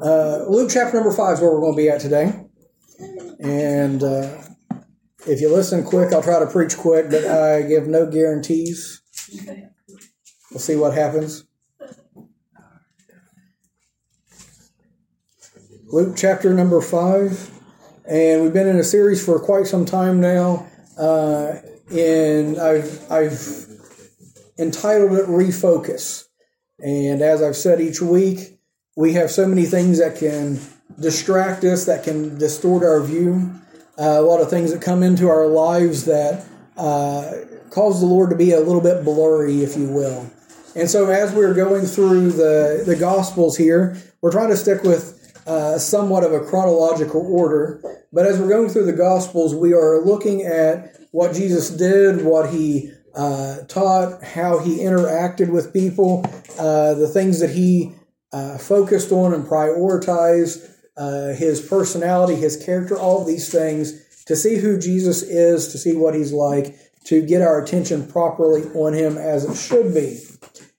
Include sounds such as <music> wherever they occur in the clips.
Uh, Luke chapter number five is where we're going to be at today. And uh, if you listen quick, I'll try to preach quick, but I give no guarantees. We'll see what happens. Luke chapter number five. And we've been in a series for quite some time now. Uh, and I've, I've entitled it Refocus. And as I've said each week, we have so many things that can distract us, that can distort our view. Uh, a lot of things that come into our lives that uh, cause the Lord to be a little bit blurry, if you will. And so, as we're going through the, the Gospels here, we're trying to stick with uh, somewhat of a chronological order. But as we're going through the Gospels, we are looking at what Jesus did, what he uh, taught, how he interacted with people, uh, the things that he uh, focused on and prioritized, uh, his personality, his character, all of these things to see who Jesus is, to see what he's like, to get our attention properly on him as it should be.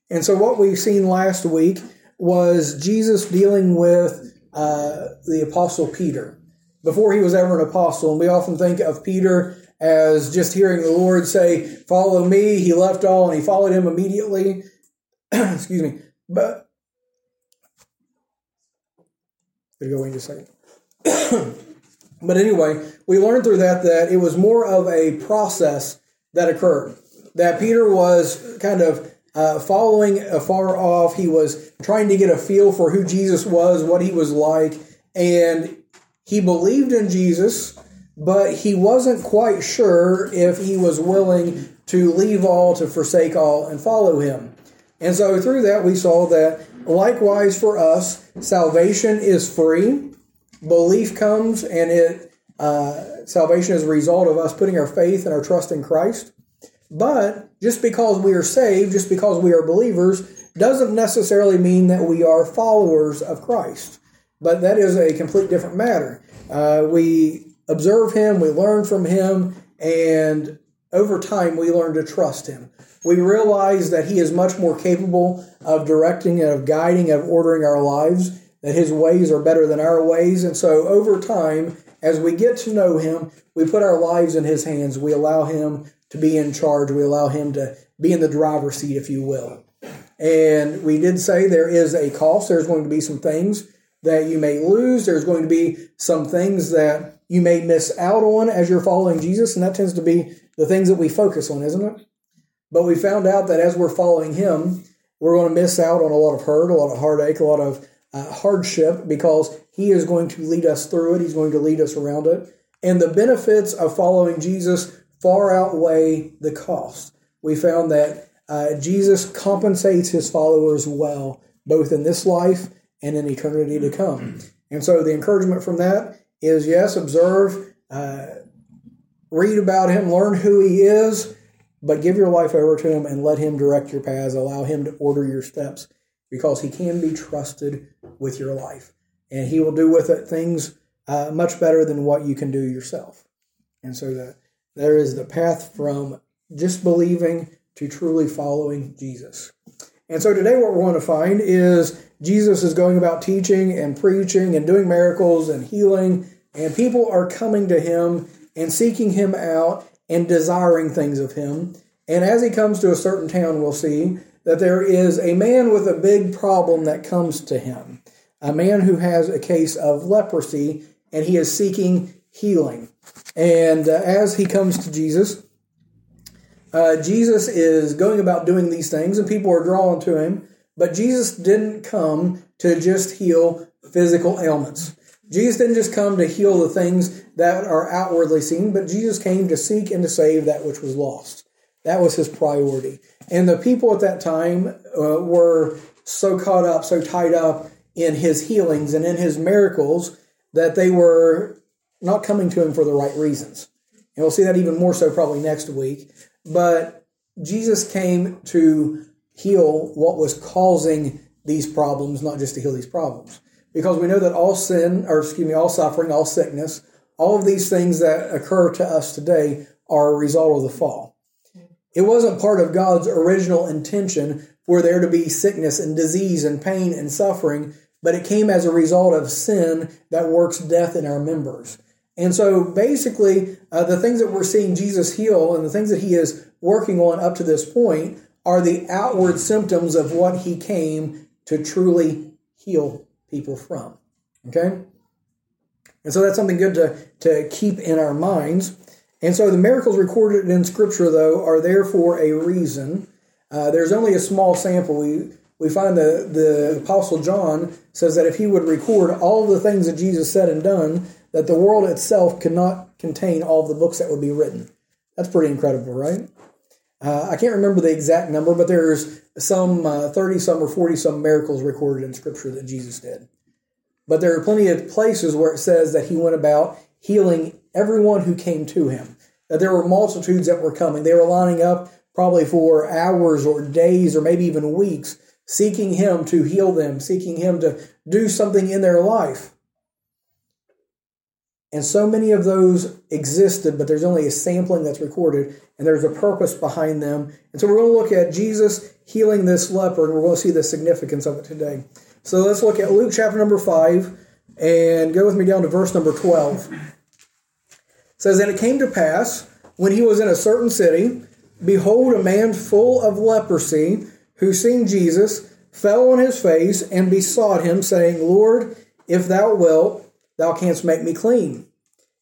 And so, what we've seen last week was Jesus dealing with uh, the Apostle Peter before he was ever an apostle. And we often think of Peter as just hearing the Lord say, Follow me. He left all and he followed him immediately. <clears throat> Excuse me. But, go in just a second. <coughs> but anyway, we learned through that that it was more of a process that occurred. That Peter was kind of uh, following afar off. He was trying to get a feel for who Jesus was, what he was like, and he believed in Jesus but he wasn't quite sure if he was willing to leave all, to forsake all, and follow him. And so through that, we saw that likewise for us, salvation is free. Belief comes, and it uh, salvation is a result of us putting our faith and our trust in Christ. But just because we are saved, just because we are believers, doesn't necessarily mean that we are followers of Christ. But that is a complete different matter. Uh, we observe him, we learn from him, and over time we learn to trust him. We realize that he is much more capable of directing and of guiding, and of ordering our lives, that his ways are better than our ways. And so over time, as we get to know him, we put our lives in his hands. We allow him to be in charge. We allow him to be in the driver's seat, if you will. And we did say there is a cost. There's going to be some things that you may lose. There's going to be some things that you may miss out on as you're following Jesus, and that tends to be the things that we focus on, isn't it? But we found out that as we're following Him, we're going to miss out on a lot of hurt, a lot of heartache, a lot of uh, hardship because He is going to lead us through it. He's going to lead us around it. And the benefits of following Jesus far outweigh the cost. We found that uh, Jesus compensates His followers well, both in this life and in eternity to come. And so the encouragement from that is yes, observe, uh, read about him, learn who he is, but give your life over to him and let him direct your paths. Allow him to order your steps because he can be trusted with your life. And he will do with it things uh, much better than what you can do yourself. And so there is the path from just believing to truly following Jesus. And so today, what we're going to find is Jesus is going about teaching and preaching and doing miracles and healing, and people are coming to him and seeking him out and desiring things of him. And as he comes to a certain town, we'll see that there is a man with a big problem that comes to him, a man who has a case of leprosy, and he is seeking healing. And uh, as he comes to Jesus, uh, Jesus is going about doing these things, and people are drawn to him. But Jesus didn't come to just heal physical ailments. Jesus didn't just come to heal the things that are outwardly seen, but Jesus came to seek and to save that which was lost. That was his priority. And the people at that time uh, were so caught up, so tied up in his healings and in his miracles that they were not coming to him for the right reasons. And we'll see that even more so probably next week. But Jesus came to heal what was causing these problems, not just to heal these problems. Because we know that all sin, or excuse me, all suffering, all sickness, all of these things that occur to us today are a result of the fall. It wasn't part of God's original intention for there to be sickness and disease and pain and suffering, but it came as a result of sin that works death in our members. And so basically, uh, the things that we're seeing Jesus heal and the things that he is working on up to this point are the outward symptoms of what he came to truly heal people from. Okay? And so that's something good to, to keep in our minds. And so the miracles recorded in Scripture, though, are there for a reason. Uh, there's only a small sample. We, we find the, the Apostle John says that if he would record all the things that Jesus said and done, that the world itself could not contain all the books that would be written. That's pretty incredible, right? Uh, I can't remember the exact number, but there's some 30 uh, some or 40 some miracles recorded in Scripture that Jesus did. But there are plenty of places where it says that he went about healing everyone who came to him. That there were multitudes that were coming. They were lining up probably for hours or days or maybe even weeks, seeking him to heal them, seeking him to do something in their life. And so many of those existed, but there's only a sampling that's recorded, and there's a purpose behind them. And so we're going to look at Jesus healing this leper, and we're going to see the significance of it today. So let's look at Luke chapter number 5, and go with me down to verse number 12. It says, And it came to pass, when he was in a certain city, behold, a man full of leprosy, who seeing Jesus, fell on his face and besought him, saying, Lord, if thou wilt, Thou canst make me clean.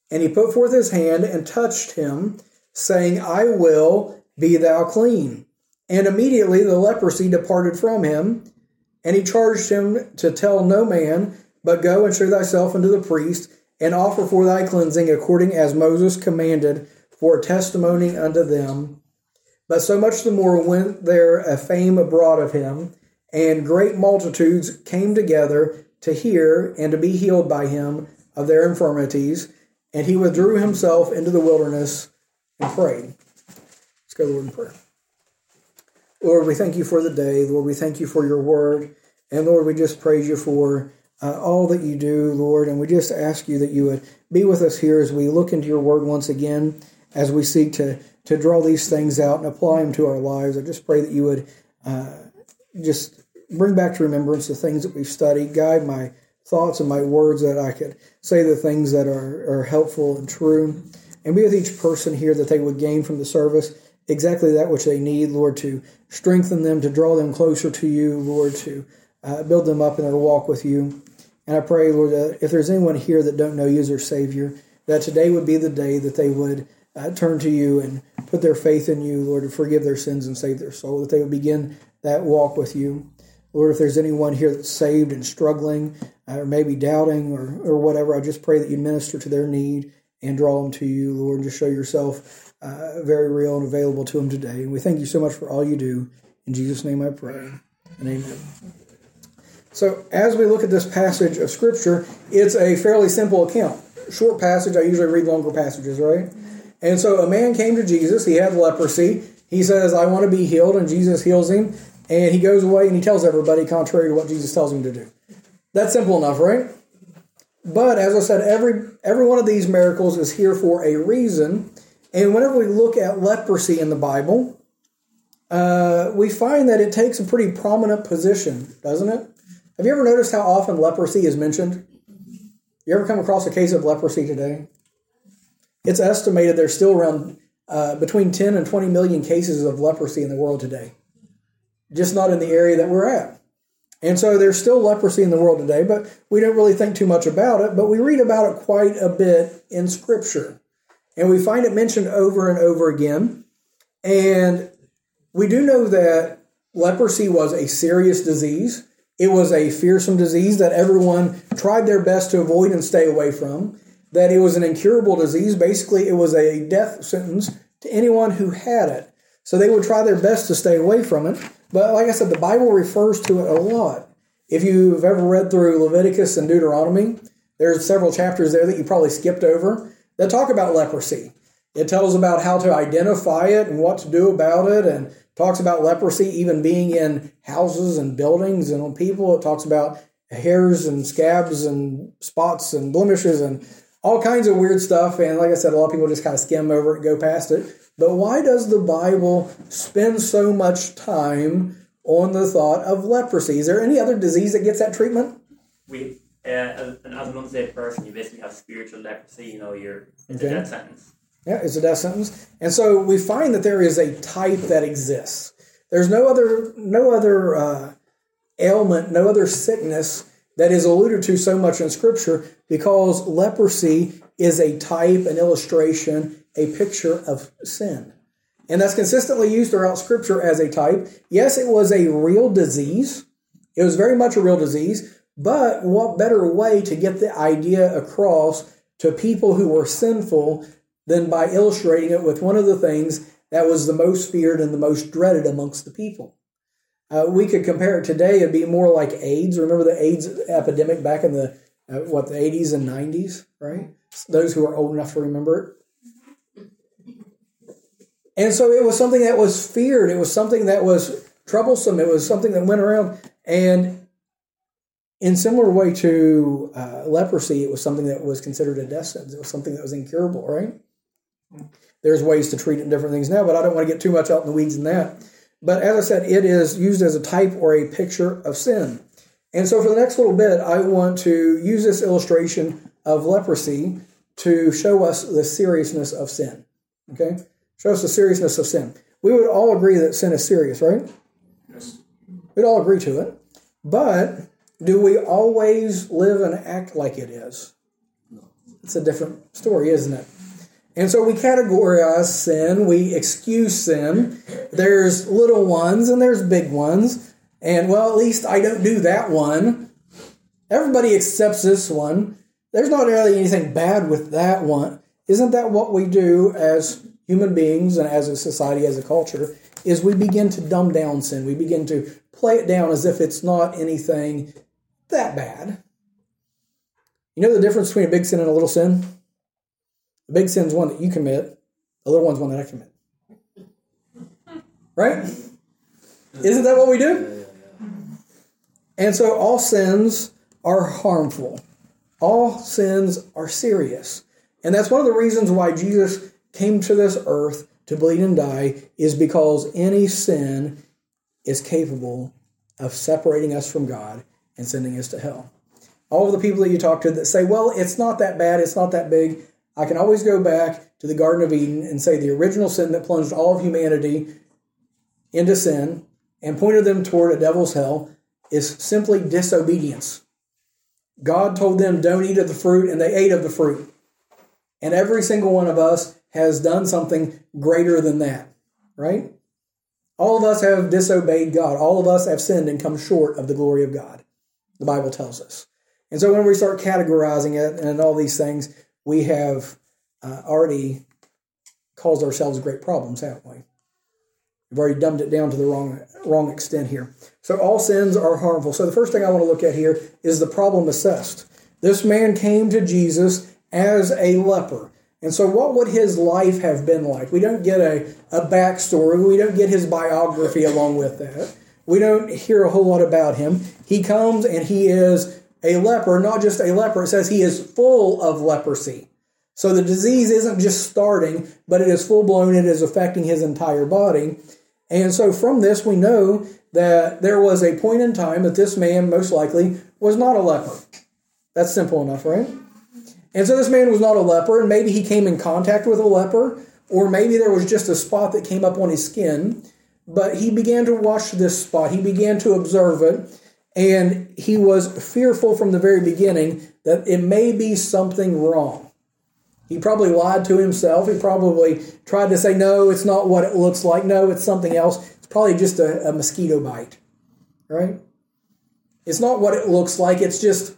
And he put forth his hand and touched him, saying, I will, be thou clean. And immediately the leprosy departed from him. And he charged him to tell no man, but go and show thyself unto the priest, and offer for thy cleansing according as Moses commanded, for a testimony unto them. But so much the more went there a fame abroad of him, and great multitudes came together to hear and to be healed by him of their infirmities. And he withdrew himself into the wilderness and prayed. Let's go to the Lord in prayer. Lord, we thank you for the day. Lord, we thank you for your word. And Lord, we just praise you for uh, all that you do, Lord. And we just ask you that you would be with us here as we look into your word once again, as we seek to, to draw these things out and apply them to our lives. I just pray that you would uh, just bring back to remembrance the things that we've studied, guide my thoughts and my words that I could say the things that are, are helpful and true, and be with each person here that they would gain from the service exactly that which they need, Lord, to strengthen them, to draw them closer to you, Lord, to uh, build them up in their walk with you. And I pray, Lord, that if there's anyone here that don't know you as their Savior, that today would be the day that they would uh, turn to you and put their faith in you, Lord, to forgive their sins and save their soul, that they would begin that walk with you. Lord, if there's anyone here that's saved and struggling, uh, or maybe doubting, or, or whatever, I just pray that you minister to their need and draw them to you, Lord, and just show yourself uh, very real and available to them today. And we thank you so much for all you do. In Jesus' name I pray. And amen. So, as we look at this passage of Scripture, it's a fairly simple account. Short passage, I usually read longer passages, right? And so a man came to Jesus, he had leprosy. He says, I want to be healed, and Jesus heals him and he goes away and he tells everybody contrary to what Jesus tells him to do. That's simple enough, right? But as I said, every every one of these miracles is here for a reason. And whenever we look at leprosy in the Bible, uh, we find that it takes a pretty prominent position, doesn't it? Have you ever noticed how often leprosy is mentioned? You ever come across a case of leprosy today? It's estimated there's still around uh, between 10 and 20 million cases of leprosy in the world today just not in the area that we're at. And so there's still leprosy in the world today, but we don't really think too much about it. But we read about it quite a bit in Scripture. And we find it mentioned over and over again. And we do know that leprosy was a serious disease. It was a fearsome disease that everyone tried their best to avoid and stay away from. That it was an incurable disease. Basically, it was a death sentence to anyone who had it. So they would try their best to stay away from it. But like I said, the Bible refers to it a lot. If you've ever read through Leviticus and Deuteronomy, there's several chapters there that you probably skipped over that talk about leprosy. It tells about how to identify it and what to do about it, and talks about leprosy even being in houses and buildings and on people. It talks about hairs and scabs and spots and blemishes and all kinds of weird stuff. And like I said, a lot of people just kind of skim over it go past it. But why does the Bible spend so much time on the thought of leprosy? Is there any other disease that gets that treatment? we uh, as, as an unsaved person, you basically have spiritual leprosy. You know, you're it's okay. a death sentence. Yeah, it's a death sentence, and so we find that there is a type that exists. There's no other no other uh, ailment, no other sickness that is alluded to so much in Scripture because leprosy is a type, an illustration, a picture of sin. And that's consistently used throughout Scripture as a type. Yes, it was a real disease. It was very much a real disease, but what better way to get the idea across to people who were sinful than by illustrating it with one of the things that was the most feared and the most dreaded amongst the people? Uh, we could compare it today; it'd be more like AIDS. Remember the AIDS epidemic back in the uh, what the 80s and 90s, right? Those who are old enough to remember it. And so it was something that was feared. It was something that was troublesome. It was something that went around. And in similar way to uh, leprosy, it was something that was considered a death sentence. It was something that was incurable, right? There's ways to treat it in different things now, but I don't want to get too much out in the weeds in that. But as I said, it is used as a type or a picture of sin. And so for the next little bit, I want to use this illustration of leprosy to show us the seriousness of sin. Okay? Show us the seriousness of sin. We would all agree that sin is serious, right? Yes. We'd all agree to it. But do we always live and act like it is? No. It's a different story, isn't it? And so we categorize sin, we excuse sin. There's little ones and there's big ones. And well, at least I don't do that one. Everybody accepts this one. There's not really anything bad with that one. Isn't that what we do as human beings and as a society, as a culture? Is we begin to dumb down sin. We begin to play it down as if it's not anything that bad. You know the difference between a big sin and a little sin? The big sin is one that you commit, the little one's one that I commit. Right? Isn't that what we do? And so all sins are harmful. All sins are serious. And that's one of the reasons why Jesus came to this earth to bleed and die, is because any sin is capable of separating us from God and sending us to hell. All of the people that you talk to that say, well, it's not that bad, it's not that big, I can always go back to the Garden of Eden and say the original sin that plunged all of humanity into sin and pointed them toward a devil's hell is simply disobedience. God told them, don't eat of the fruit, and they ate of the fruit. And every single one of us has done something greater than that, right? All of us have disobeyed God. All of us have sinned and come short of the glory of God, the Bible tells us. And so when we start categorizing it and all these things, we have uh, already caused ourselves great problems, haven't we? We've already dumbed it down to the wrong wrong extent here. So all sins are harmful. So the first thing I want to look at here is the problem assessed. This man came to Jesus as a leper. And so what would his life have been like? We don't get a, a backstory. We don't get his biography along with that. We don't hear a whole lot about him. He comes and he is a leper, not just a leper. It says he is full of leprosy. So the disease isn't just starting, but it is full blown. It is affecting his entire body. And so from this, we know that there was a point in time that this man most likely was not a leper. That's simple enough, right? And so this man was not a leper, and maybe he came in contact with a leper, or maybe there was just a spot that came up on his skin. But he began to watch this spot, he began to observe it, and he was fearful from the very beginning that it may be something wrong. He probably lied to himself. He probably tried to say, no, it's not what it looks like. No, it's something else. It's probably just a, a mosquito bite, right? It's not what it looks like. It's just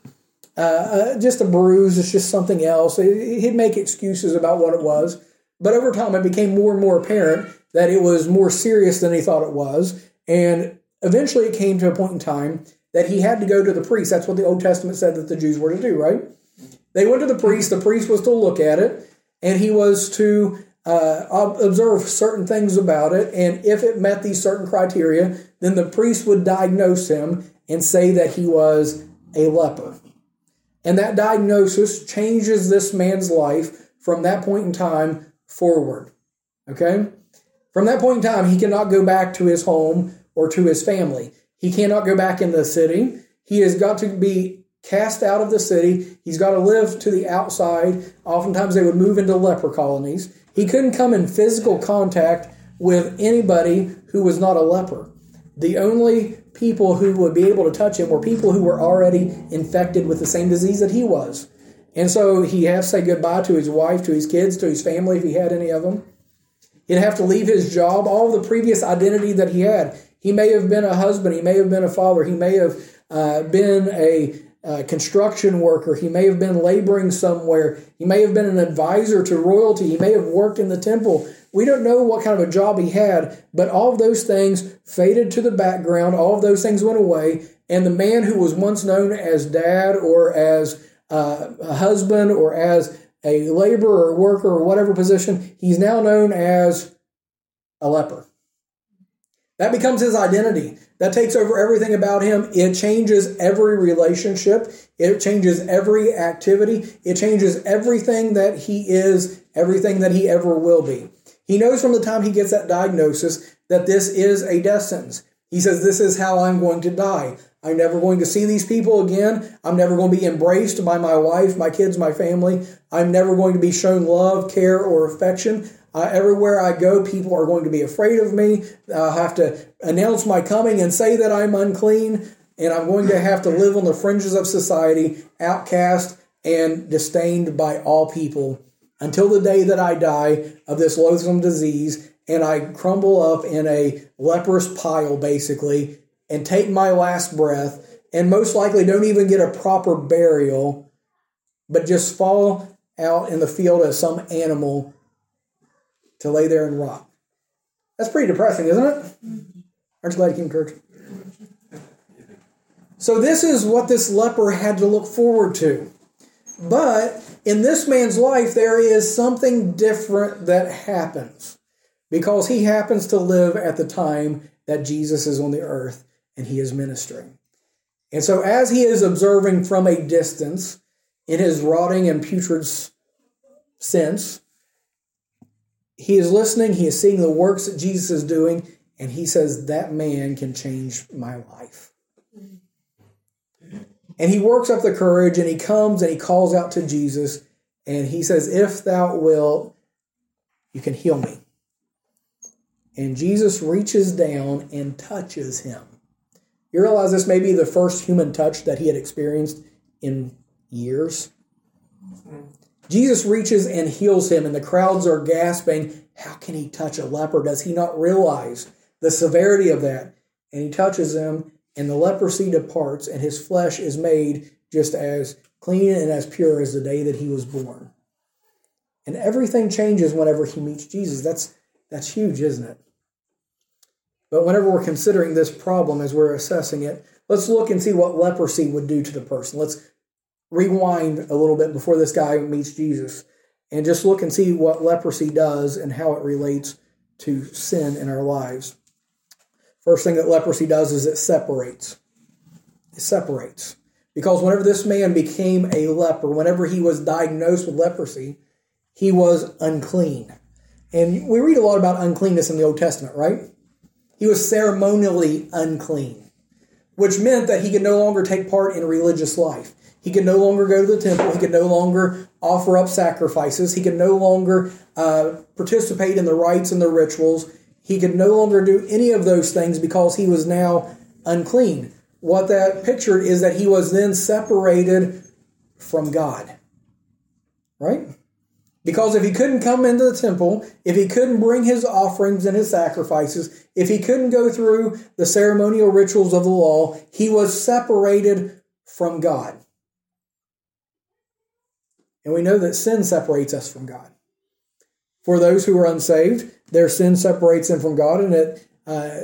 uh, uh, just a bruise. It's just something else. He'd make excuses about what it was. But over time, it became more and more apparent that it was more serious than he thought it was. And eventually, it came to a point in time that he had to go to the priest. That's what the Old Testament said that the Jews were to do, right? They went to the priest. The priest was to look at it, and he was to uh, observe certain things about it. And if it met these certain criteria, then the priest would diagnose him and say that he was a leper. And that diagnosis changes this man's life from that point in time forward. Okay? From that point in time, he cannot go back to his home or to his family. He cannot go back in the city. He has got to be cast out of the city. He's got to live to the outside. Oftentimes they would move into leper colonies. He couldn't come in physical contact with anybody who was not a leper. The only people who would be able to touch him were people who were already infected with the same disease that he was. And so he has to say goodbye to his wife, to his kids, to his family if he had any of them. He'd have to leave his job, all the previous identity that he had. He may have been a husband, he may have been a father, he may have uh, been a uh, construction worker, he may have been laboring somewhere, he may have been an advisor to royalty, he may have worked in the temple. We don't know what kind of a job he had, but all of those things faded to the background, all of those things went away, and the man who was once known as dad or as uh, a husband or as a laborer or worker or whatever position, he's now known as a leper. That becomes his identity. That takes over everything about him. It changes every relationship. It changes every activity. It changes everything that he is, everything that he ever will be. He knows from the time he gets that diagnosis that this is a death sentence. He says, This is how I'm going to die. I'm never going to see these people again. I'm never going to be embraced by my wife, my kids, my family. I'm never going to be shown love, care, or affection. Uh, everywhere I go, people are going to be afraid of me. I'll have to announce my coming and say that I'm unclean, and I'm going to have to live on the fringes of society, outcast and disdained by all people until the day that I die of this loathsome disease and I crumble up in a leprous pile, basically, and take my last breath, and most likely don't even get a proper burial, but just fall out in the field as some animal to lay there and rot. That's pretty depressing, isn't it? Aren't you glad you came to church? So, this is what this leper had to look forward to. But in this man's life, there is something different that happens because he happens to live at the time that Jesus is on the earth and he is ministering. And so, as he is observing from a distance in his rotting and putrid sense, he is listening, he is seeing the works that Jesus is doing, and he says, That man can change my life. And he works up the courage and he comes and he calls out to Jesus and he says, If thou wilt, you can heal me. And Jesus reaches down and touches him. You realize this may be the first human touch that he had experienced in years? Jesus reaches and heals him, and the crowds are gasping, How can he touch a leper? Does he not realize the severity of that? And he touches him, and the leprosy departs, and his flesh is made just as clean and as pure as the day that he was born. And everything changes whenever he meets Jesus. That's that's huge, isn't it? But whenever we're considering this problem as we're assessing it, let's look and see what leprosy would do to the person. Let's rewind a little bit before this guy meets Jesus and just look and see what leprosy does and how it relates to sin in our lives. First thing that leprosy does is it separates. It separates. Because whenever this man became a leper, whenever he was diagnosed with leprosy, he was unclean. And we read a lot about uncleanness in the Old Testament, right? He was ceremonially unclean, which meant that he could no longer take part in religious life. He could no longer go to the temple. He could no longer offer up sacrifices. He could no longer uh, participate in the rites and the rituals. He could no longer do any of those things because he was now unclean. What that pictured is that he was then separated from God. Right? Because if he couldn't come into the temple, if he couldn't bring his offerings and his sacrifices, if he couldn't go through the ceremonial rituals of the law, he was separated from God. And we know that sin separates us from God. For those who are unsaved, their sin separates them from God and it uh,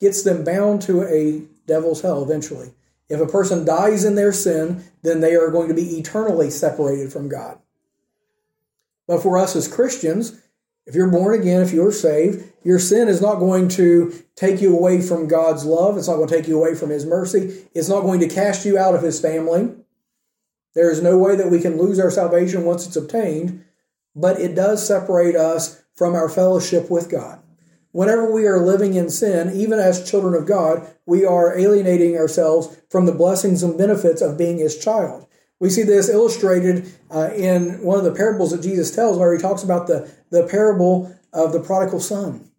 gets them bound to a devil's hell eventually. If a person dies in their sin, then they are going to be eternally separated from God. But for us as Christians, if you're born again, if you're saved, your sin is not going to take you away from God's love. It's not going to take you away from His mercy. It's not going to cast you out of His family. There is no way that we can lose our salvation once it's obtained, but it does separate us from our fellowship with God. whenever we are living in sin, even as children of God, we are alienating ourselves from the blessings and benefits of being his child. We see this illustrated uh, in one of the parables that Jesus tells, where he talks about the, the parable of the prodigal son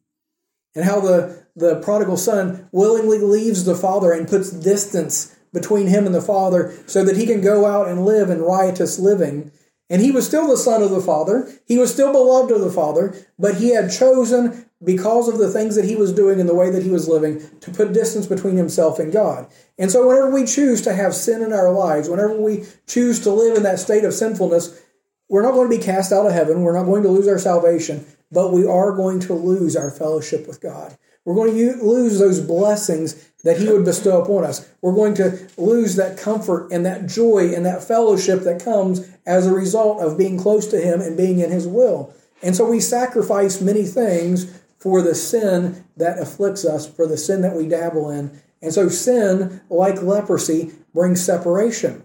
and how the, the prodigal son willingly leaves the father and puts distance between him and the father so that he can go out and live in riotous living. And he was still the son of the father. He was still beloved of the father, but he had chosen because of the things that he was doing and the way that he was living to put distance between himself and God. And so whenever we choose to have sin in our lives, whenever we choose to live in that state of sinfulness, we're not going to be cast out of heaven. We're not going to lose our salvation, but we are going to lose our fellowship with God. We're going to lose those blessings that He would bestow upon us. We're going to lose that comfort and that joy and that fellowship that comes as a result of being close to Him and being in His will. And so we sacrifice many things for the sin that afflicts us, for the sin that we dabble in. And so sin, like leprosy, brings separation.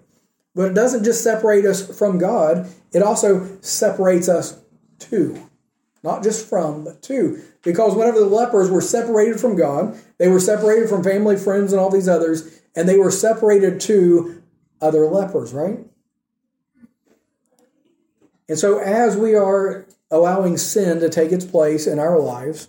But it doesn't just separate us from God, it also separates us to. Not just from, but to. Because whenever the lepers were separated from God, they were separated from family, friends, and all these others, and they were separated to other lepers, right? And so, as we are allowing sin to take its place in our lives,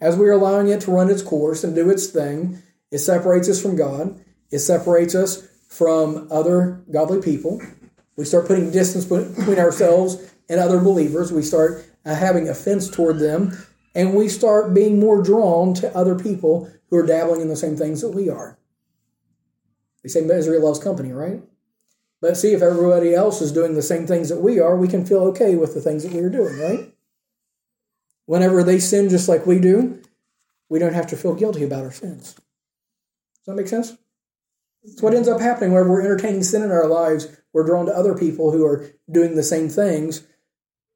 as we are allowing it to run its course and do its thing, it separates us from God. It separates us from other godly people. We start putting distance between ourselves and other believers. We start uh, having offense toward them, and we start being more drawn to other people who are dabbling in the same things that we are. They say misery loves company, right? But see, if everybody else is doing the same things that we are, we can feel okay with the things that we are doing, right? Whenever they sin just like we do, we don't have to feel guilty about our sins. Does that make sense? It's what ends up happening whenever we're entertaining sin in our lives. We're drawn to other people who are doing the same things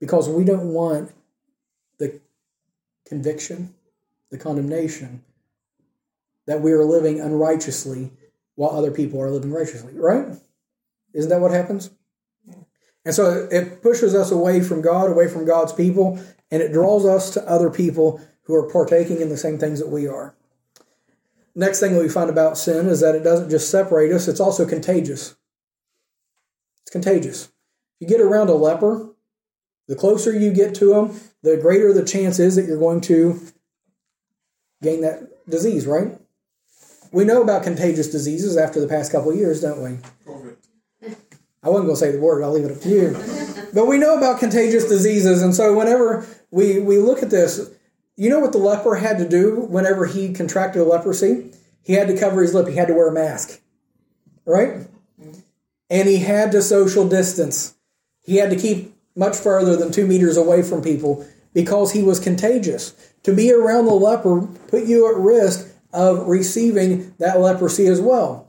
because we don't want the conviction, the condemnation that we are living unrighteously while other people are living righteously, right? Isn't that what happens? And so it pushes us away from God, away from God's people, and it draws us to other people who are partaking in the same things that we are. Next thing that we find about sin is that it doesn't just separate us, it's also contagious. It's contagious. If you get around a leper, the closer you get to them, the greater the chance is that you're going to gain that disease, right? We know about contagious diseases after the past couple of years, don't we? I wasn't going to say the word, I'll leave it up to you. but we know about contagious diseases, and so whenever we, we look at this, you know what the leper had to do whenever he contracted leprosy? He had to cover his lip, he had to wear a mask, right? And he had to social distance. He had to keep much further than two meters away from people because he was contagious. To be around the leper put you at risk of receiving that leprosy as well.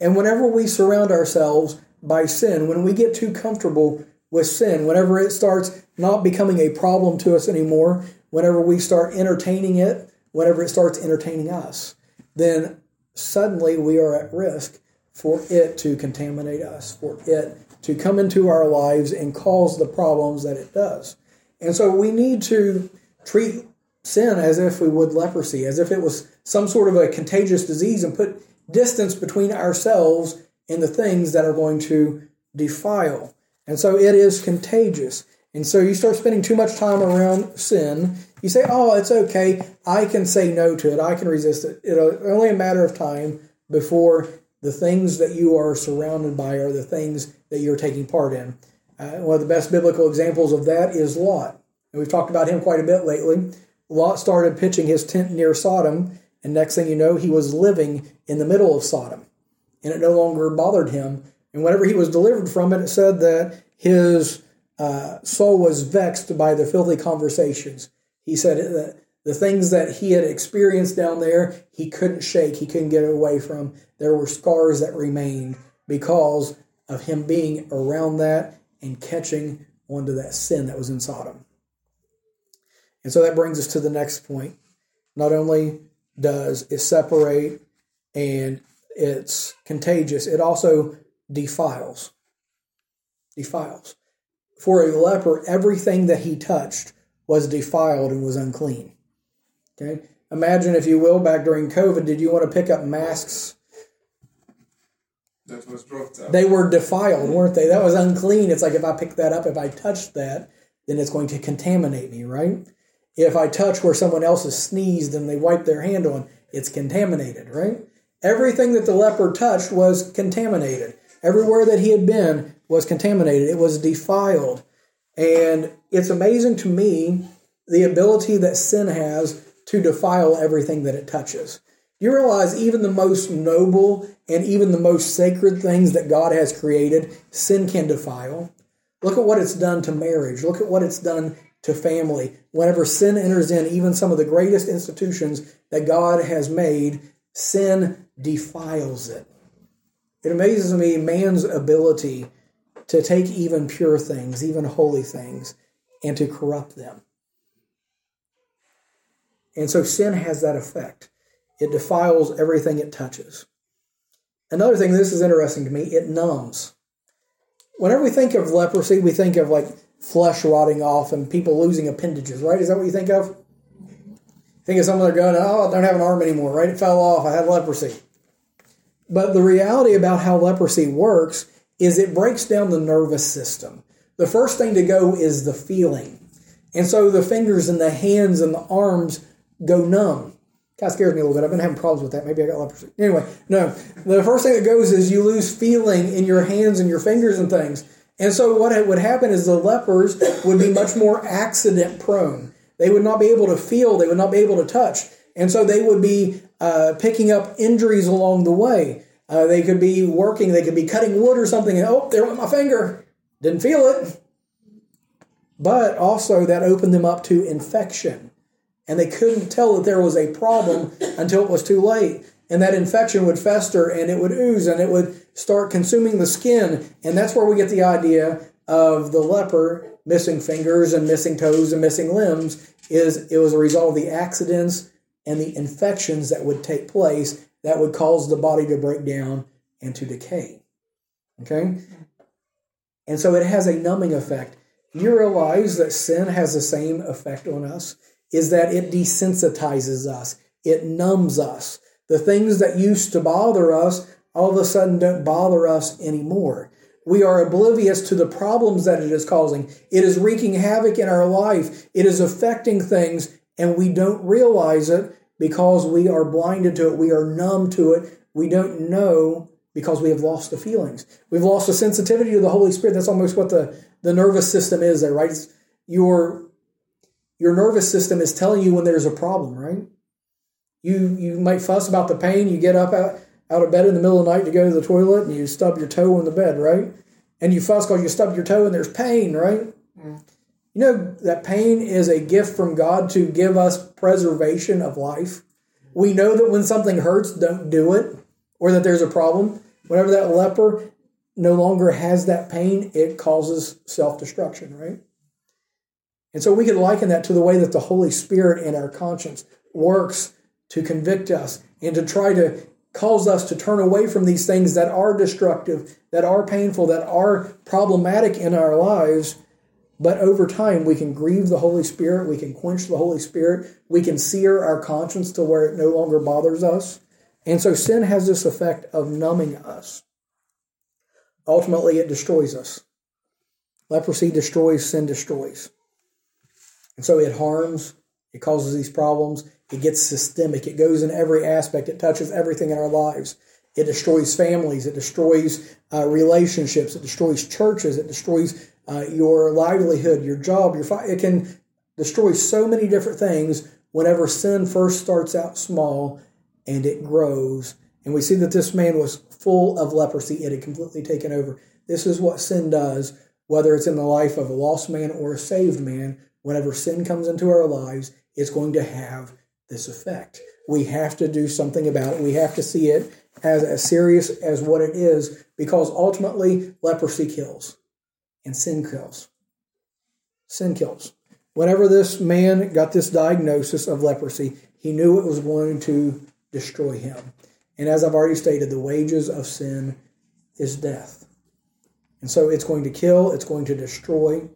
And whenever we surround ourselves by sin, when we get too comfortable with sin, whenever it starts not becoming a problem to us anymore, whenever we start entertaining it, whenever it starts entertaining us, then suddenly we are at risk for it to contaminate us, for it to come into our lives and cause the problems that it does. And so we need to treat sin as if we would leprosy, as if it was some sort of a contagious disease, and put distance between ourselves and the things that are going to defile. And so it is contagious. And so you start spending too much time around sin. You say, oh, it's okay. I can say no to it. I can resist it. It's only a matter of time before the things that you are surrounded by are the things that you're taking part in. Uh, one of the best biblical examples of that is Lot. And we've talked about him quite a bit lately. Lot started pitching his tent near Sodom, and next thing you know, he was living in the middle of Sodom. And it no longer bothered him. And whenever he was delivered from it, it said that his uh, soul was vexed by the filthy conversations. He said that the things that he had experienced down there, he couldn't shake, he couldn't get away from. There were scars that remained because of him being around that and catching onto that sin that was in Sodom. And so that brings us to the next point. Not only does it separate and it's contagious, it also defiles. Defiles. For a leper, everything that he touched was defiled and was unclean. Okay? Imagine, if you will, back during COVID, did you want to pick up masks? They were defiled, weren't they? That was unclean. It's like if I pick that up, if I touch that, then it's going to contaminate me, right? If I touch where someone else has sneezed and they wipe their hand on, it's contaminated, right? Everything that the leper touched was contaminated. Everywhere that he had been was contaminated. It was defiled. And it's amazing to me the ability that sin has to defile everything that it touches. You realize even the most noble and even the most sacred things that God has created, sin can defile. Look at what it's done to marriage. Look at what it's done to family. Whenever sin enters in, even some of the greatest institutions that God has made, sin defiles it. It amazes me man's ability to take even pure things, even holy things, and to corrupt them. And so sin has that effect. It defiles everything it touches. Another thing, this is interesting to me, it numbs. Whenever we think of leprosy, we think of like flesh rotting off and people losing appendages, right? Is that what you think of? Think of someone that going, oh, I don't have an arm anymore, right? It fell off. I had leprosy. But the reality about how leprosy works is it breaks down the nervous system. The first thing to go is the feeling. And so the fingers and the hands and the arms go numb. Kind of scares me a little bit. I've been having problems with that. Maybe I got leprosy. Anyway, no. The first thing that goes is you lose feeling in your hands and your fingers and things. And so what would happen is the lepers would be much more accident prone. They would not be able to feel. They would not be able to touch. And so they would be uh, picking up injuries along the way. Uh, they could be working, they could be cutting wood or something, and oh, there went my finger. Didn't feel it. But also, that opened them up to infection. And they couldn't tell that there was a problem until it was too late. And that infection would fester and it would ooze and it would start consuming the skin. And that's where we get the idea of the leper missing fingers and missing toes and missing limbs is it was a result of the accidents and the infections that would take place that would cause the body to break down and to decay. Okay? And so it has a numbing effect. You realize that sin has the same effect on us, is that it desensitizes us, it numbs us. The things that used to bother us all of a sudden don't bother us anymore. We are oblivious to the problems that it is causing. It is wreaking havoc in our life. It is affecting things, and we don't realize it because we are blinded to it, we are numb to it, we don't know because we have lost the feelings. We've lost the sensitivity to the Holy Spirit. That's almost what the, the nervous system is there, right? It's your your nervous system is telling you when there's a problem, right? You you might fuss about the pain, you get up out, out of bed in the middle of the night to go to the toilet and you stub your toe on the bed, right? And you fuss because you stubbed your toe and there's pain, right? Mm. You know that pain is a gift from God to give us preservation of life. We know that when something hurts, don't do it, or that there's a problem. Whenever that leper no longer has that pain, it causes self destruction, right? And so we can liken that to the way that the Holy Spirit in our conscience works to convict us and to try to cause us to turn away from these things that are destructive, that are painful, that are problematic in our lives but over time, we can grieve the Holy Spirit, we can quench the Holy Spirit, we can sear our conscience to where it no longer bothers us. And so sin has this effect of numbing us. Ultimately, it destroys us. Leprosy destroys, sin destroys. And so it harms, it causes these problems, it gets systemic, it goes in every aspect, it touches everything in our lives. It destroys families, it destroys uh, relationships, it destroys churches, it destroys uh, your livelihood, your job, your fi- it can destroy so many different things whenever sin first starts out small and it grows. And we see that this man was full of leprosy. It had completely taken over. This is what sin does, whether it's in the life of a lost man or a saved man. Whenever sin comes into our lives, it's going to have this effect. We have to do something about it. We have to see it as as serious as what it is because ultimately leprosy kills and sin kills. Sin kills. Whenever this man got this diagnosis of leprosy, he knew it was going to destroy him. And as I've already stated, the wages of sin is death. And so it's going to kill, it's going to destroy.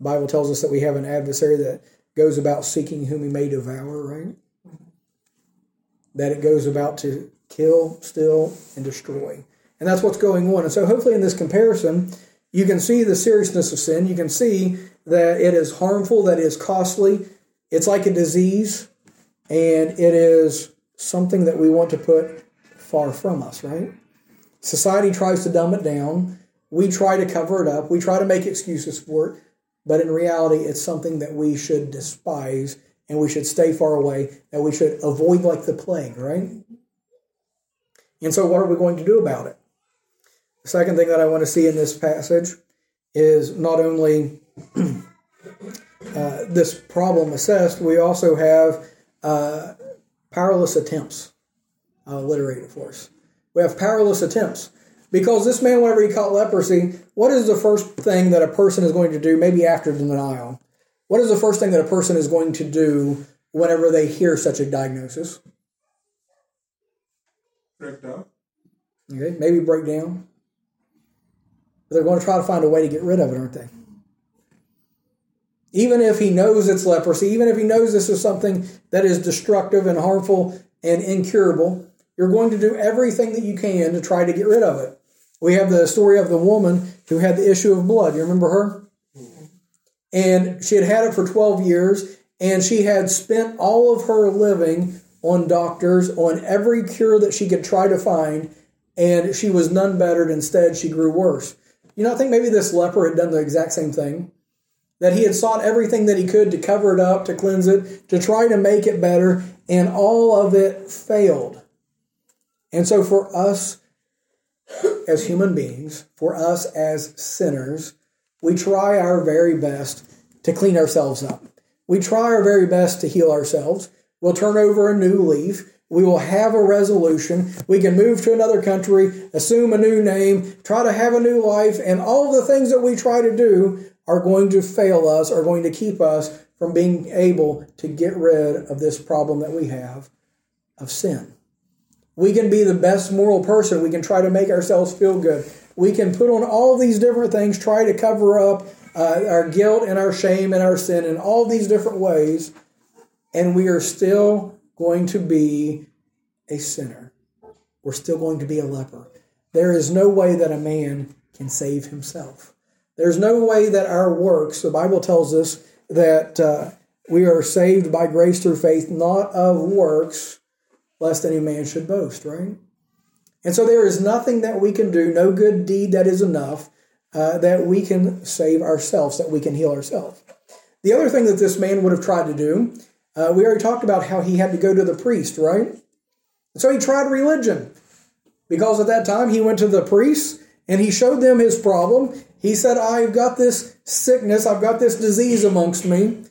Bible tells us that we have an adversary that goes about seeking whom he may devour, right? that it goes about to kill, steal, and destroy. And that's what's going on. And so, hopefully, in this comparison, you can see the seriousness of sin. You can see that it is harmful, that it is costly. It's like a disease, and it is something that we want to put far from us, right? Society tries to dumb it down. We try to cover it up. We try to make excuses for it. But in reality, it's something that we should despise and we should stay far away, that we should avoid like the plague, right? And so, what are we going to do about it? The second thing that I want to see in this passage is not only <clears throat> uh, this problem assessed, we also have uh, powerless attempts. I'll alliterate it for us. We have powerless attempts. Because this man, whenever he caught leprosy, what is the first thing that a person is going to do, maybe after the denial? What is the first thing that a person is going to do whenever they hear such a diagnosis? Break down. Okay, maybe break down. But they're going to try to find a way to get rid of it, aren't they? Even if he knows it's leprosy, even if he knows this is something that is destructive and harmful and incurable, you're going to do everything that you can to try to get rid of it. We have the story of the woman who had the issue of blood. You remember her? And she had had it for 12 years, and she had spent all of her living on doctors, on every cure that she could try to find, and she was none bettered. Instead, she grew worse. You know, I think maybe this leper had done the exact same thing. That he had sought everything that he could to cover it up, to cleanse it, to try to make it better, and all of it failed. And so, for us as human beings, for us as sinners, we try our very best to clean ourselves up. We try our very best to heal ourselves. We'll turn over a new leaf. We will have a resolution. We can move to another country, assume a new name, try to have a new life, and all the things that we try to do are going to fail us, are going to keep us from being able to get rid of this problem that we have of sin. We can be the best moral person. We can try to make ourselves feel good. We can put on all these different things, try to cover up uh, our guilt and our shame and our sin in all these different ways, and we are still going to be a sinner. We're still going to be a leper. There is no way that a man can save himself. There's no way that our works, the Bible tells us that uh, we are saved by grace through faith, not of works, lest any man should boast, right? And so there is nothing that we can do, no good deed that is enough, uh, that we can save ourselves, that we can heal ourselves. The other thing that this man would have tried to do, uh, we already talked about how he had to go to the priest, right? So he tried religion. Because at that time he went to the priests and he showed them his problem. He said, I've got this sickness, I've got this disease amongst me.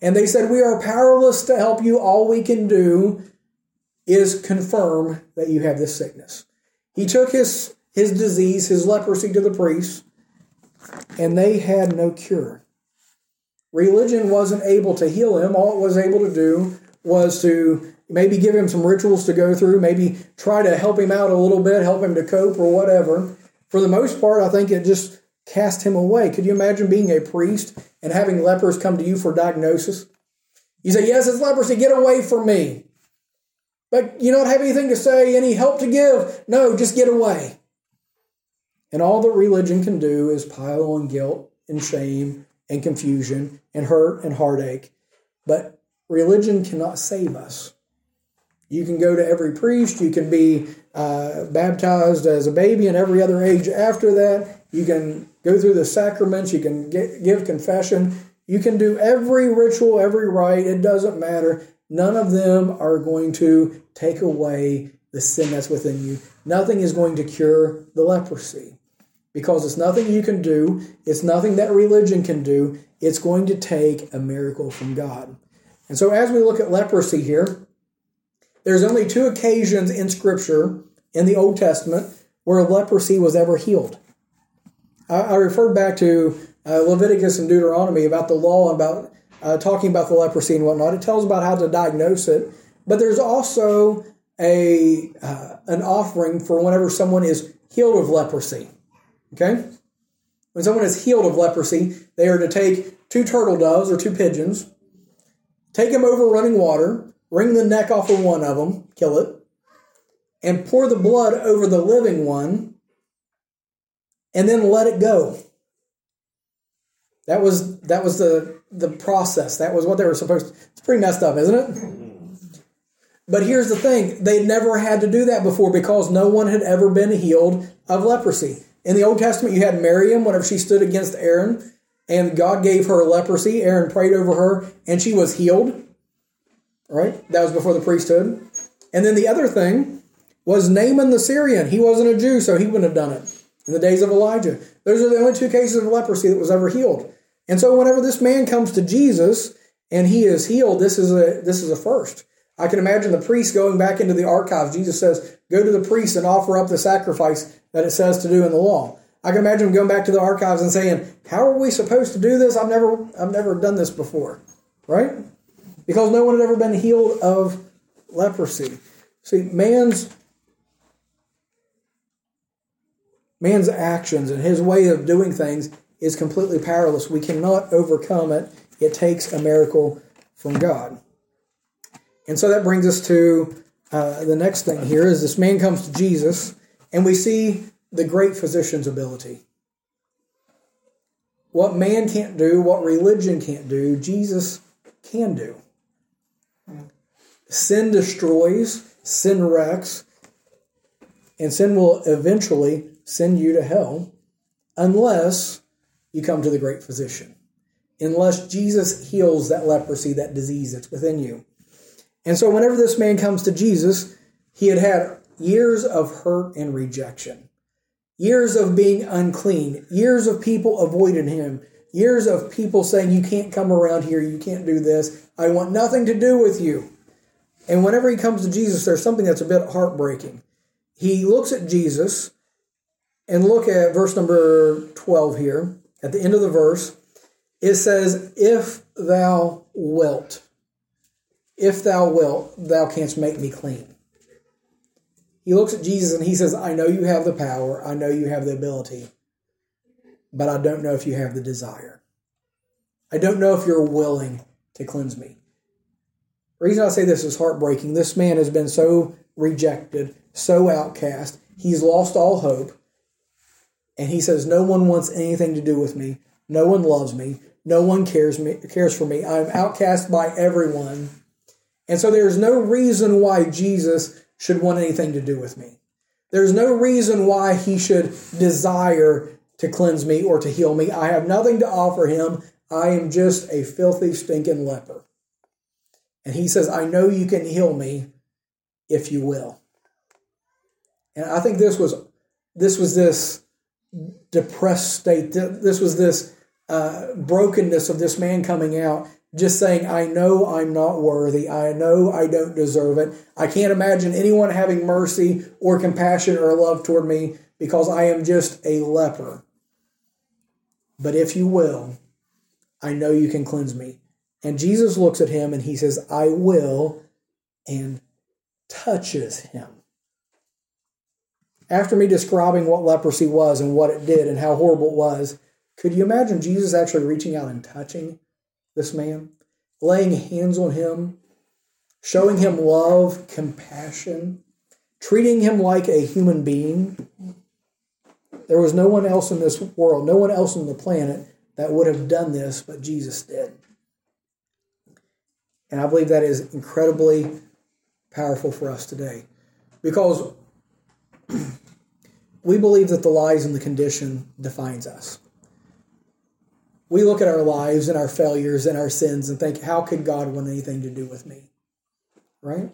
And they said, We are powerless to help you. All we can do is confirm that you have this sickness. He took his, his disease, his leprosy, to the priests, and they had no cure. Religion wasn't able to heal him. All it was able to do was to maybe give him some rituals to go through, maybe try to help him out a little bit, help him to cope or whatever. For the most part, I think it just cast him away. Could you imagine being a priest and having lepers come to you for diagnosis? You say, Yes, it's leprosy, get away from me. But you don't have anything to say, any help to give. No, just get away. And all that religion can do is pile on guilt and shame and confusion and hurt and heartache. But religion cannot save us. You can go to every priest, you can be uh, baptized as a baby and every other age after that. You can go through the sacraments, you can get, give confession, you can do every ritual, every rite, it doesn't matter. None of them are going to take away the sin that's within you. Nothing is going to cure the leprosy because it's nothing you can do, it's nothing that religion can do. It's going to take a miracle from God. And so, as we look at leprosy here, there's only two occasions in Scripture in the Old Testament where leprosy was ever healed. I, I referred back to uh, Leviticus and Deuteronomy about the law and about uh, talking about the leprosy and whatnot. It tells about how to diagnose it, but there's also a uh, an offering for whenever someone is healed of leprosy. Okay, when someone is healed of leprosy, they are to take two turtle doves or two pigeons, take them over running water, wring the neck off of one of them, kill it, and pour the blood over the living one, and then let it go. That was that was the the process. That was what they were supposed to. It's pretty messed up, isn't it? But here's the thing: they never had to do that before because no one had ever been healed of leprosy. In the Old Testament, you had Miriam whenever she stood against Aaron, and God gave her leprosy. Aaron prayed over her, and she was healed. Right? That was before the priesthood. And then the other thing was Naaman the Syrian. He wasn't a Jew, so he wouldn't have done it in the days of Elijah. Those are the only two cases of leprosy that was ever healed. And so whenever this man comes to Jesus and he is healed, this is a this is a first. I can imagine the priest going back into the archives. Jesus says, "Go to the priest and offer up the sacrifice that it says to do in the law." I can imagine him going back to the archives and saying, "How are we supposed to do this? I've never I've never done this before." Right? Because no one had ever been healed of leprosy. See, man's man's actions and his way of doing things is completely powerless. We cannot overcome it. It takes a miracle from God. And so that brings us to uh, the next thing here is this man comes to Jesus and we see the great physician's ability. What man can't do, what religion can't do, Jesus can do. Sin destroys, sin wrecks, and sin will eventually send you to hell unless you come to the great physician. Unless Jesus heals that leprosy, that disease that's within you. And so, whenever this man comes to Jesus, he had had years of hurt and rejection, years of being unclean, years of people avoiding him, years of people saying, You can't come around here, you can't do this, I want nothing to do with you. And whenever he comes to Jesus, there's something that's a bit heartbreaking. He looks at Jesus and look at verse number 12 here at the end of the verse, it says, If thou wilt, if thou wilt, thou canst make me clean. He looks at Jesus and he says, I know you have the power, I know you have the ability, but I don't know if you have the desire. I don't know if you're willing to cleanse me. The reason I say this is heartbreaking. This man has been so rejected, so outcast, he's lost all hope. And he says, No one wants anything to do with me. No one loves me. No one cares me cares for me. I'm outcast by everyone. And so there's no reason why Jesus should want anything to do with me. There's no reason why he should desire to cleanse me or to heal me. I have nothing to offer him. I am just a filthy, stinking leper. And he says, I know you can heal me if you will. And I think this was this was this depressed state. This was this uh, brokenness of this man coming out, just saying, I know I'm not worthy. I know I don't deserve it. I can't imagine anyone having mercy or compassion or love toward me because I am just a leper. But if you will, I know you can cleanse me. And Jesus looks at him and he says, I will, and touches him after me describing what leprosy was and what it did and how horrible it was, could you imagine Jesus actually reaching out and touching this man, laying hands on him, showing him love, compassion, treating him like a human being? There was no one else in this world, no one else on the planet that would have done this, but Jesus did. And I believe that is incredibly powerful for us today. Because we believe that the lies and the condition defines us. We look at our lives and our failures and our sins and think, how could God want anything to do with me? Right?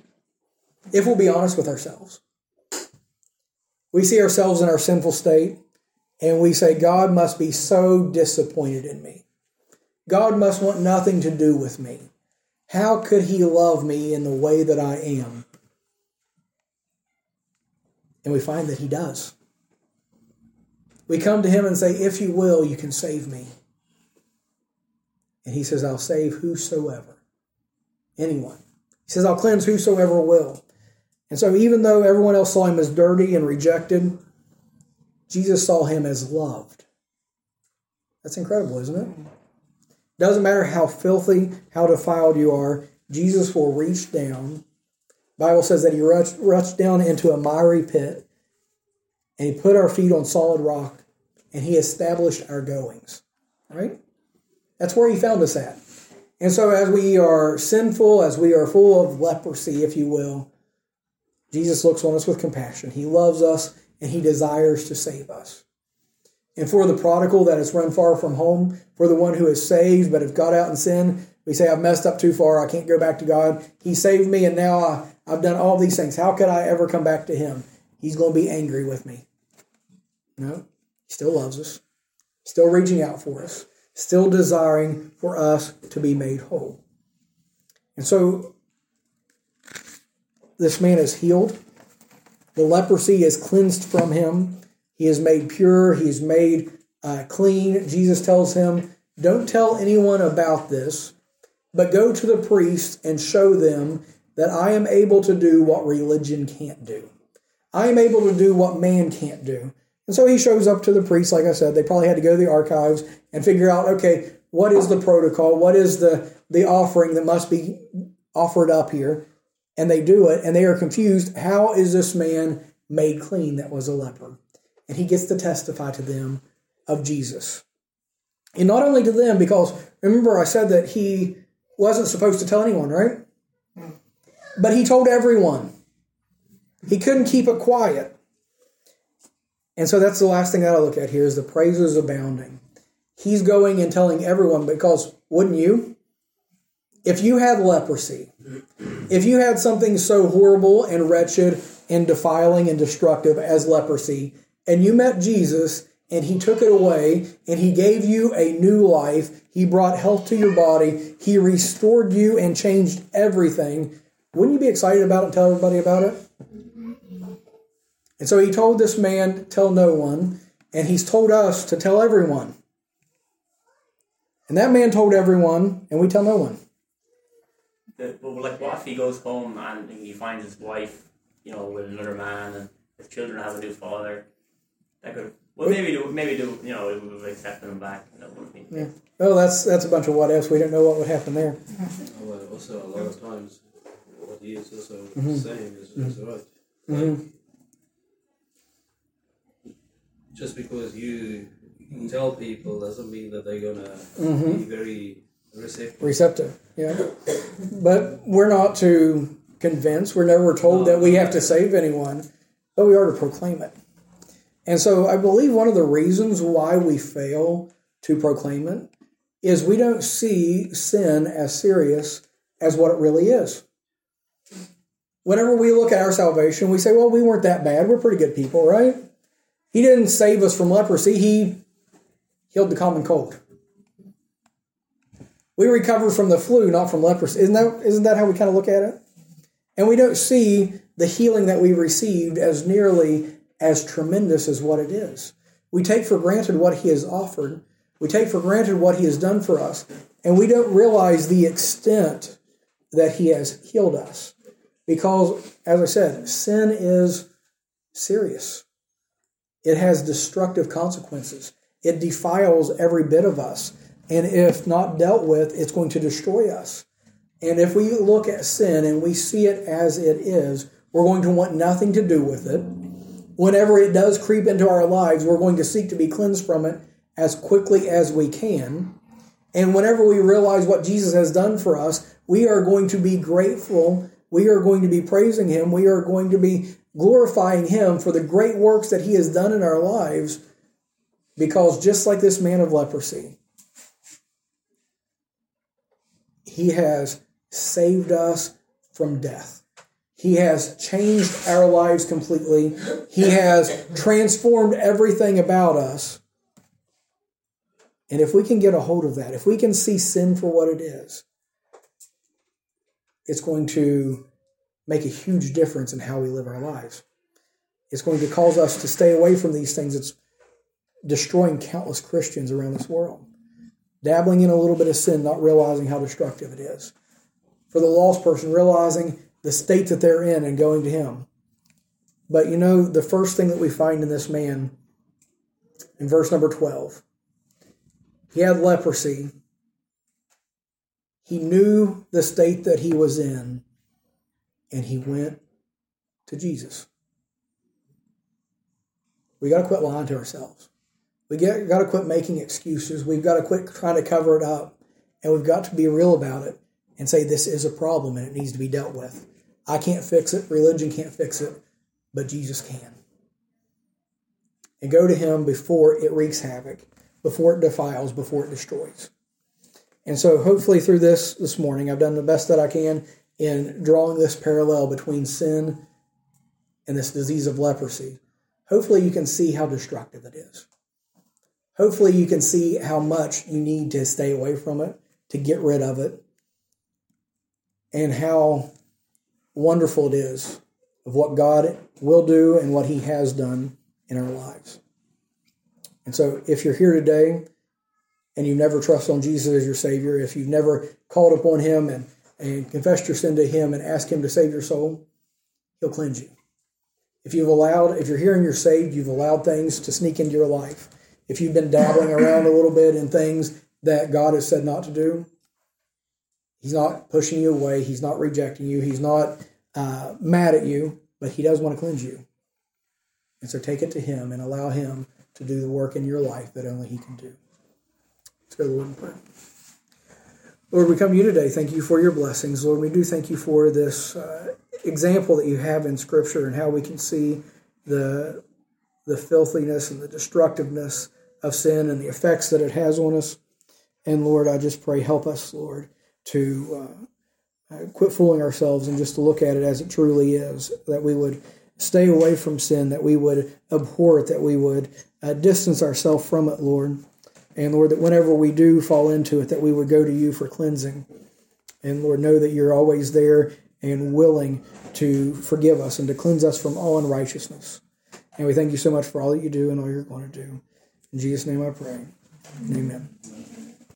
If we'll be honest with ourselves. We see ourselves in our sinful state and we say, God must be so disappointed in me. God must want nothing to do with me. How could he love me in the way that I am? And we find that he does. We come to him and say, If you will, you can save me. And he says, I'll save whosoever. Anyone. He says, I'll cleanse whosoever will. And so, even though everyone else saw him as dirty and rejected, Jesus saw him as loved. That's incredible, isn't it? Doesn't matter how filthy, how defiled you are, Jesus will reach down. Bible says that he rushed, reached down into a miry pit and he put our feet on solid rock and he established our goings. Right? That's where he found us at. And so, as we are sinful, as we are full of leprosy, if you will, Jesus looks on us with compassion. He loves us and he desires to save us. And for the prodigal that has run far from home, for the one who is saved but has got out in sin, we say, I've messed up too far. I can't go back to God. He saved me and now I, I've done all these things. How could I ever come back to him? He's going to be angry with me. No, he still loves us, still reaching out for us still desiring for us to be made whole. And so this man is healed. The leprosy is cleansed from him. He is made pure. He is made uh, clean. Jesus tells him, Don't tell anyone about this, but go to the priest and show them that I am able to do what religion can't do. I am able to do what man can't do. And so he shows up to the priest, like I said, they probably had to go to the archives and figure out, okay, what is the protocol? What is the, the offering that must be offered up here? And they do it, and they are confused. How is this man made clean that was a leper? And he gets to testify to them of Jesus. And not only to them, because remember I said that he wasn't supposed to tell anyone, right? Hmm. But he told everyone. He couldn't keep it quiet. And so that's the last thing that I look at here is the praises abounding. He's going and telling everyone because wouldn't you? If you had leprosy, if you had something so horrible and wretched and defiling and destructive as leprosy, and you met Jesus and he took it away and he gave you a new life, he brought health to your body, he restored you and changed everything, wouldn't you be excited about it and tell everybody about it? And so he told this man, tell no one, and he's told us to tell everyone. And that man told everyone, and we tell no one. But, like, what if he goes home and he finds his wife, you know, with another man, and his children have a new father? That could, well, maybe do, maybe do, you know, we would accept them back. You know, yeah. Well, that's that's a bunch of what ifs. We don't know what would happen there. <laughs> well, also, a lot of times, what he is also mm-hmm. saying is, is right. Mm-hmm just because you tell people doesn't mean that they're gonna mm-hmm. be very receptive. Receptive, yeah. but we're not to convince. We're never told no. that we have to save anyone, but we are to proclaim it. And so I believe one of the reasons why we fail to proclaim it is we don't see sin as serious as what it really is. Whenever we look at our salvation, we say, well, we weren't that bad. We're pretty good people, right? He didn't save us from leprosy, He healed the common cold. We recover from the flu, not from leprosy. Isn't that, isn't that how we kind of look at it? And we don't see the healing that we received as nearly as tremendous as what it is. We take for granted what He has offered, we take for granted what He has done for us, and we don't realize the extent that He has healed us. Because, as I said, sin is serious. It has destructive consequences. It defiles every bit of us. And if not dealt with, it's going to destroy us. And if we look at sin and we see it as it is, we're going to want nothing to do with it. Whenever it does creep into our lives, we're going to seek to be cleansed from it as quickly as we can. And whenever we realize what Jesus has done for us, we are going to be grateful. We are going to be praising Him. We are going to be glorifying Him for the great works that He has done in our lives, because just like this man of leprosy, He has saved us from death. He has changed our lives completely. He has transformed everything about us. And if we can get a hold of that, if we can see sin for what it is, it's going to make a huge difference in how we live our lives. It's going to cause us to stay away from these things. It's destroying countless Christians around this world. Dabbling in a little bit of sin, not realizing how destructive it is. For the lost person, realizing the state that they're in and going to Him. But you know, the first thing that we find in this man, in verse number 12, he had leprosy. He knew the state that he was in, and he went to Jesus. We got to quit lying to ourselves. We got to quit making excuses. We've got to quit trying to cover it up, and we've got to be real about it and say this is a problem and it needs to be dealt with. I can't fix it. Religion can't fix it, but Jesus can. And go to Him before it wreaks havoc, before it defiles, before it destroys. And so, hopefully, through this this morning, I've done the best that I can in drawing this parallel between sin and this disease of leprosy. Hopefully, you can see how destructive it is. Hopefully, you can see how much you need to stay away from it, to get rid of it, and how wonderful it is of what God will do and what He has done in our lives. And so, if you're here today and you've never trusted on Jesus as your Savior, if you've never called upon Him and, and confess your sin to Him and ask Him to save your soul, He'll cleanse you. If you've allowed, if you're and you're saved, you've allowed things to sneak into your life. If you've been dabbling around a little bit in things that God has said not to do, He's not pushing you away. He's not rejecting you. He's not uh, mad at you, but He does want to cleanse you. And so take it to Him and allow Him to do the work in your life that only He can do. Let's go to the Lord in prayer. Lord, we come to you today. Thank you for your blessings. Lord, we do thank you for this uh, example that you have in Scripture and how we can see the, the filthiness and the destructiveness of sin and the effects that it has on us. And Lord, I just pray, help us, Lord, to uh, uh, quit fooling ourselves and just to look at it as it truly is, that we would stay away from sin, that we would abhor it, that we would uh, distance ourselves from it, Lord. And Lord, that whenever we do fall into it, that we would go to you for cleansing. And Lord, know that you're always there and willing to forgive us and to cleanse us from all unrighteousness. And we thank you so much for all that you do and all you're going to do. In Jesus' name I pray. Amen.